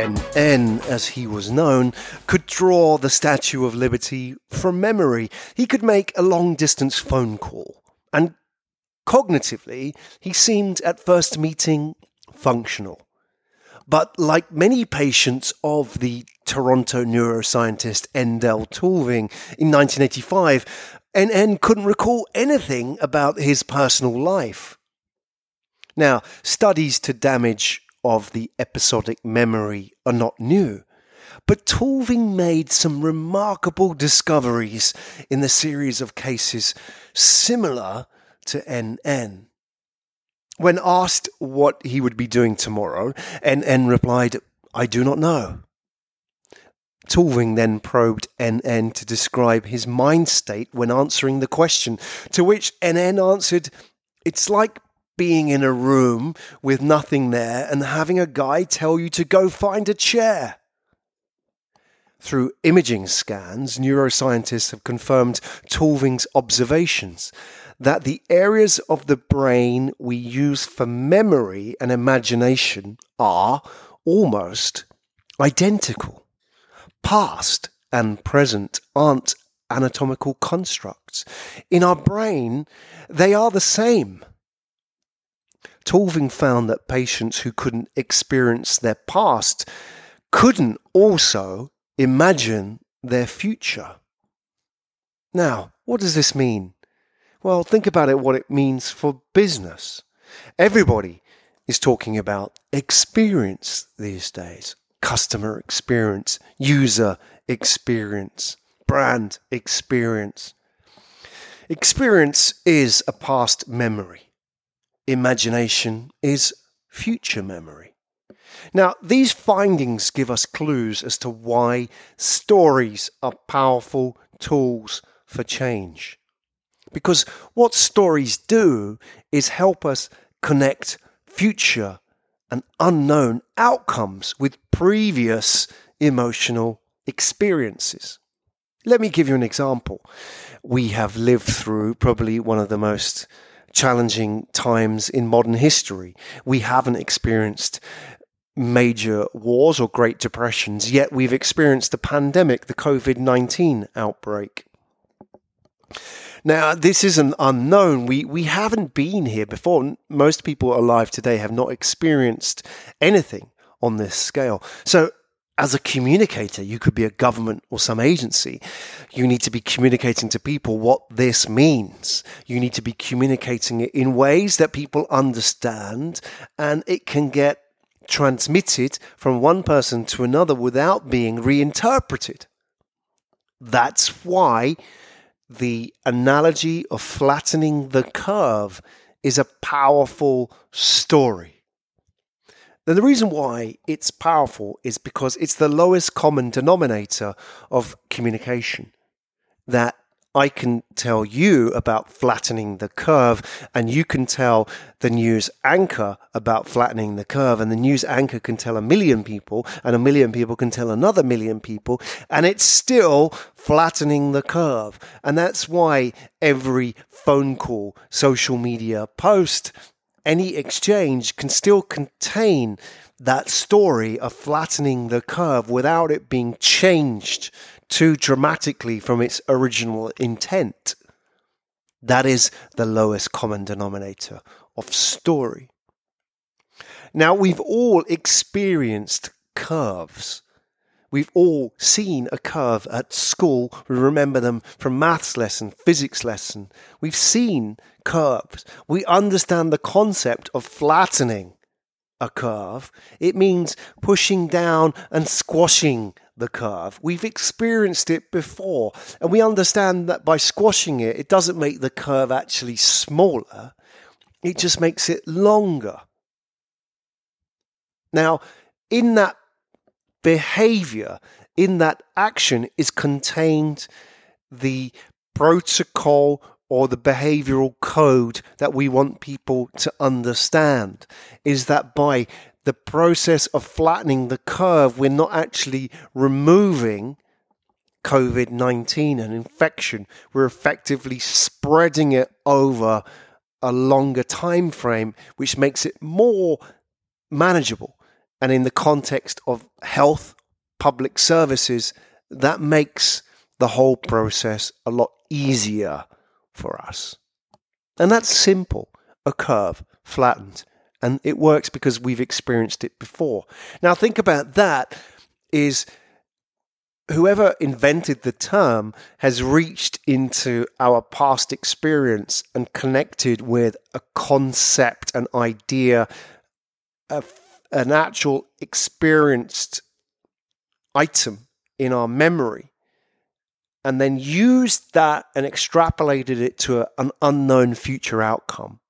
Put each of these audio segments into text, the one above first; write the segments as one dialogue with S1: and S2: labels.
S1: NN, as he was known, could draw the Statue of Liberty from memory. He could make a long distance phone call. And cognitively, he seemed at first meeting functional. But like many patients of the Toronto neuroscientist Endel Tulving in 1985, NN couldn't recall anything about his personal life. Now, studies to damage of the episodic memory are not new, but Tulving made some remarkable discoveries in the series of cases similar to NN. When asked what he would be doing tomorrow, NN replied, I do not know. Tulving then probed NN to describe his mind state when answering the question, to which NN answered, It's like being in a room with nothing there and having a guy tell you to go find a chair. Through imaging scans, neuroscientists have confirmed Tulving's observations that the areas of the brain we use for memory and imagination are almost identical. Past and present aren't anatomical constructs. In our brain, they are the same. Tulving found that patients who couldn't experience their past couldn't also imagine their future. Now, what does this mean? Well, think about it what it means for business. Everybody is talking about experience these days customer experience, user experience, brand experience. Experience is a past memory imagination is future memory. Now, these findings give us clues as to why stories are powerful tools for change. Because what stories do is help us connect future and unknown outcomes with previous emotional experiences. Let me give you an example. We have lived through probably one of the most challenging times in modern history. We haven't experienced major wars or great depressions, yet we've experienced the pandemic, the COVID 19 outbreak. Now, this is an unknown. We, we haven't been here before. Most people alive today have not experienced anything on this scale. So, as a communicator, you could be a government or some agency. You need to be communicating to people what this means. You need to be communicating it in ways that people understand and it can get transmitted from one person to another without being reinterpreted. That's why the analogy of flattening the curve is a powerful story. Then the reason why it's powerful is because it's the lowest common denominator of communication. That I can tell you about flattening the curve, and you can tell the news anchor about flattening the curve, and the news anchor can tell a million people, and a million people can tell another million people, and it's still flattening the curve. And that's why every phone call, social media post, any exchange can still contain that story of flattening the curve without it being changed too dramatically from its original intent. That is the lowest common denominator of story. Now, we've all experienced curves. We've all seen a curve at school. We remember them from maths lesson, physics lesson. We've seen curves. We understand the concept of flattening a curve. It means pushing down and squashing the curve. We've experienced it before, and we understand that by squashing it, it doesn't make the curve actually smaller, it just makes it longer. Now, in that behavior, in that action is contained the protocol or the behavioral code that we want people to understand is that by the process of flattening the curve, we're not actually removing COVID 19 and infection. We're effectively spreading it over a longer time frame, which makes it more manageable and in the context of health, public services, that makes the whole process a lot easier for us. And that's simple a curve flattened. And it works because we've experienced it before. Now, think about that is whoever invented the term has reached into our past experience and connected with a concept, an idea, a, an actual experienced item in our memory, and then used that and extrapolated it to a, an unknown future outcome.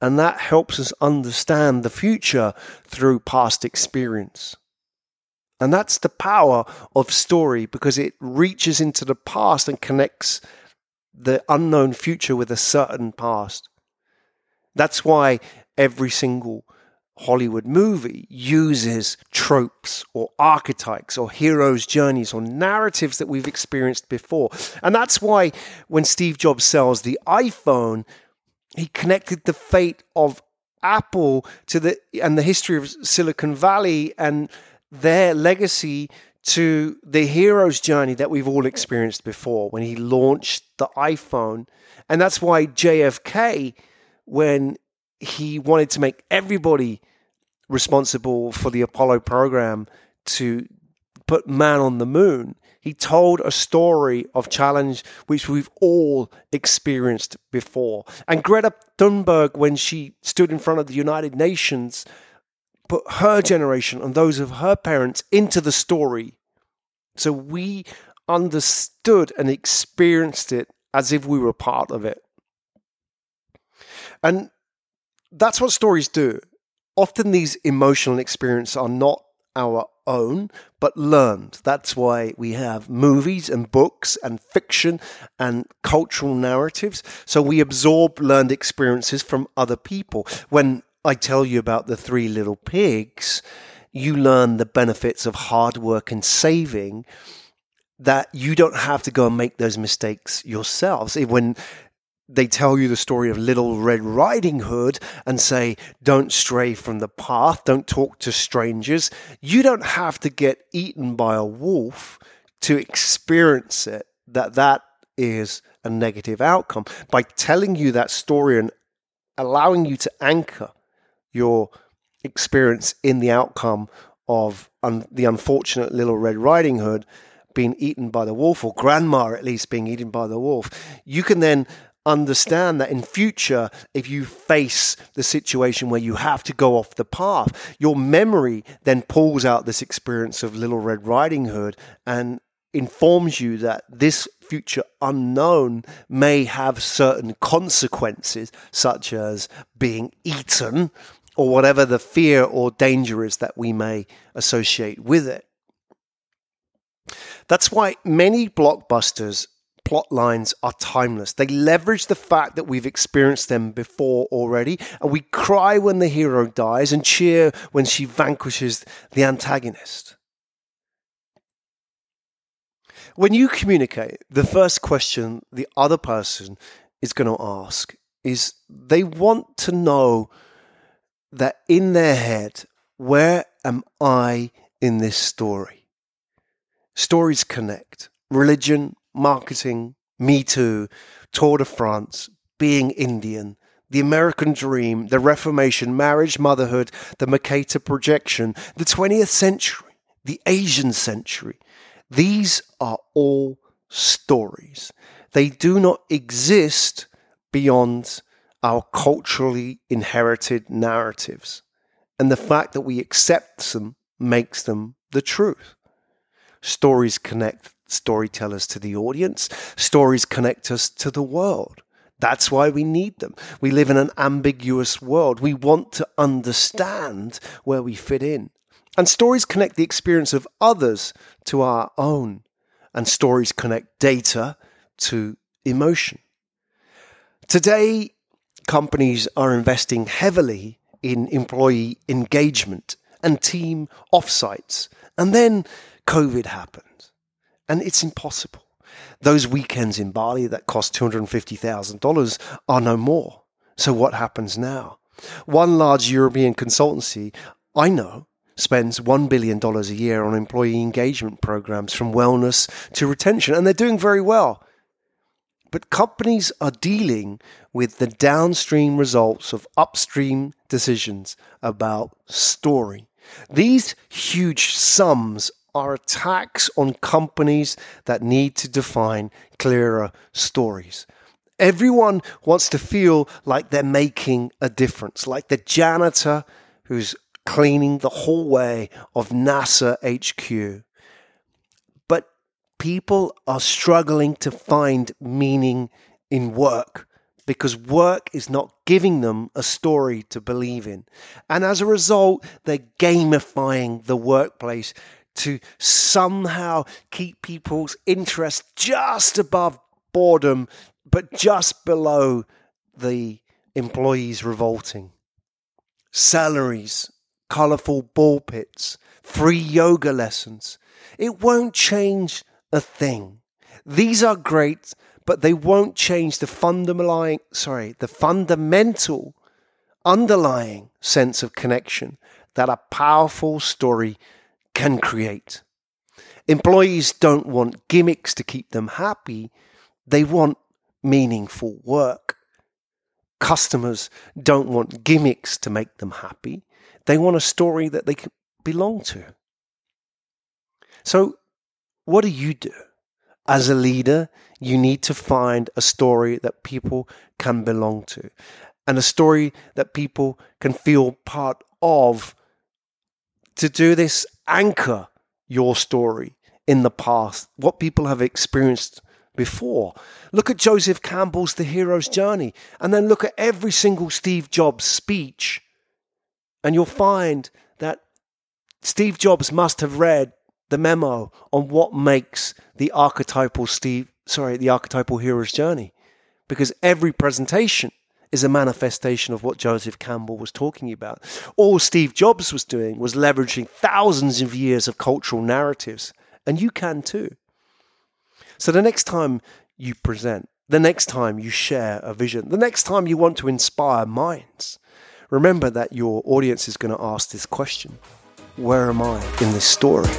S1: And that helps us understand the future through past experience. And that's the power of story because it reaches into the past and connects the unknown future with a certain past. That's why every single Hollywood movie uses tropes or archetypes or heroes' journeys or narratives that we've experienced before. And that's why when Steve Jobs sells the iPhone, he connected the fate of Apple to the and the history of Silicon Valley and their legacy to the hero's journey that we've all experienced before when he launched the iPhone. And that's why JFK, when he wanted to make everybody responsible for the Apollo program to put man on the moon, he told a story of challenge which we've all experienced before. And Greta Thunberg, when she stood in front of the United Nations, put her generation and those of her parents into the story. So we understood and experienced it as if we were part of it. And that's what stories do. Often these emotional experiences are not our own, but learned. That's why we have movies and books and fiction and cultural narratives. So we absorb learned experiences from other people. When I tell you about the three little pigs, you learn the benefits of hard work and saving that you don't have to go and make those mistakes yourselves. When they tell you the story of Little Red Riding Hood and say, don't stray from the path, don't talk to strangers, you don't have to get eaten by a wolf to experience it, that that is a negative outcome. By telling you that story and allowing you to anchor your experience in the outcome of un- the unfortunate little Red Riding Hood being eaten by the wolf, or grandma at least being eaten by the wolf, you can then understand that in future if you face the situation where you have to go off the path your memory then pulls out this experience of little red riding hood and informs you that this future unknown may have certain consequences such as being eaten or whatever the fear or danger is that we may associate with it. That's why many blockbusters plot lines are timeless. They leverage the fact that we've experienced them before already, and we cry when the hero dies and cheer when she vanquishes the antagonist. When you communicate, the first question the other person is going to ask is they want to know that in their head, where am I in this story? Stories connect. Religion, marketing, Me Too, Tour de France, being Indian, the American dream, the Reformation, marriage, motherhood, the Mercator projection, the 20th century, the Asian century. These are all stories. They do not exist beyond our culturally inherited narratives. And the fact that we accept them makes them the truth. Stories connect storytellers to the audience, stories connect us to the world. That's why we need them. We live in an ambiguous world. We want to understand where we fit in. And stories connect the experience of others to our own. And stories connect data to emotion. Today, companies are investing heavily in employee engagement and team offsites. And then COVID happened, and it's impossible. Those weekends in Bali that cost $250,000 are no more. So, what happens now? One large European consultancy I know spends $1 billion a year on employee engagement programs from wellness to retention, and they're doing very well. But companies are dealing with the downstream results of upstream decisions about story. These huge sums are attacks on companies that need to define clearer stories. Everyone wants to feel like they're making a difference, like the janitor who's cleaning the hallway of NASA HQ. But people are struggling to find meaning in work because work is not giving them a story to believe in. And as a result, they're gamifying the workplace to somehow keep people's interest just above boredom, but just below the employees revolting. Salaries, colourful ball pits, free yoga lessons. It won't change a thing. These are great, but they won't change the fundamental, sorry, the fundamental underlying sense of connection that a powerful story can create. Employees don't want gimmicks to keep them happy, they want meaningful work. Customers don't want gimmicks to make them happy, they want a story that they can belong to. So, what do you do? As a leader, you need to find a story that people can belong to and a story that people can feel part of. To do this, anchor your story in the past, what people have experienced before. Look at Joseph Campbell's The Hero's Journey, and then look at every single Steve Jobs speech, and you'll find that Steve Jobs must have read the memo on what makes the archetypal Steve, sorry, the archetypal hero's journey, because every presentation is a manifestation of what Joseph Campbell was talking about. All Steve Jobs was doing was leveraging thousands of years of cultural narratives, and you can too. So the next time you present, the next time you share a vision, the next time you want to inspire minds, remember that your audience is going to ask this question Where am I in this story?